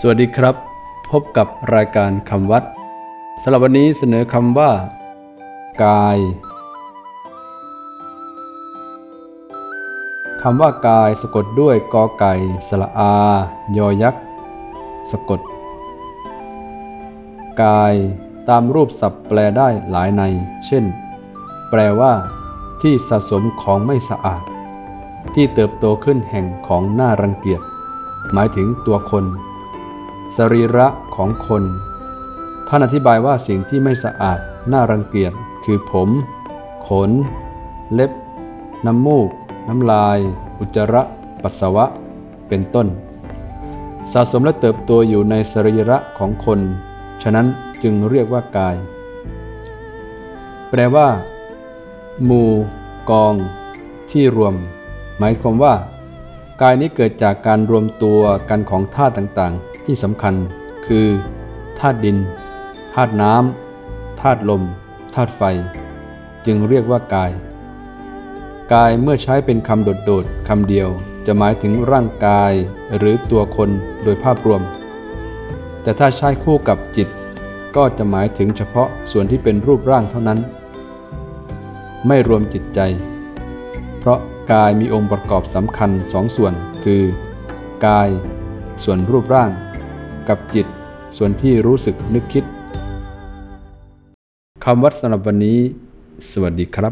สวัสดีครับ พบกับรายการคำวัดสำหรับวันนี้เสนอคำว่า กาย คำว่ากายสะกดด้วยกอไก่ สระอา ยอยักษ์ สะกด กายตามรูปศัพท์แปลได้หลายใน เช่น แปลว่า ที่สะสมของไม่สะอาด ที่เติบโตขึ้นแห่งของน่ารังเกียจ หมายถึงตัวคน สรีระของคน ท่านอธิบายว่าสิ่งที่ไม่สะอาดน่ารังเกียจคือผม ขน เล็บ น้ำมูก น้ำลาย อุจจาระ ปัสสาวะ เป็นต้น สะสมและเติบโตอยู่ในสรีระของคน ฉะนั้นจึงเรียกว่ากาย แปลว่าหมู่กอง ที่รวม หมายความว่า กายนี้เกิดจากการรวมตัวกันของธาตุต่างๆ ที่สำคัญคือธาตุดินธาตุน้ำธาตุลมธาตุไฟ จึงเรียกว่ากาย กายเมื่อใช้เป็นคำโดดๆคำเดียวจะหมายถึงร่างกายหรือตัวคนโดยภาพรวม แต่ถ้าใช้คู่กับจิต ก็จะหมายถึงเฉพาะส่วนที่เป็นรูปร่างเท่านั้น ไม่รวมจิตใจ เพราะกายมีองค์ประกอบสำคัญสองส่วน คือ กาย ส่วนรูปร่าง กับจิต ส่วนที่รู้สึกนึกคิดคำวัดสำหรับวันนี้ สวัสดีครับ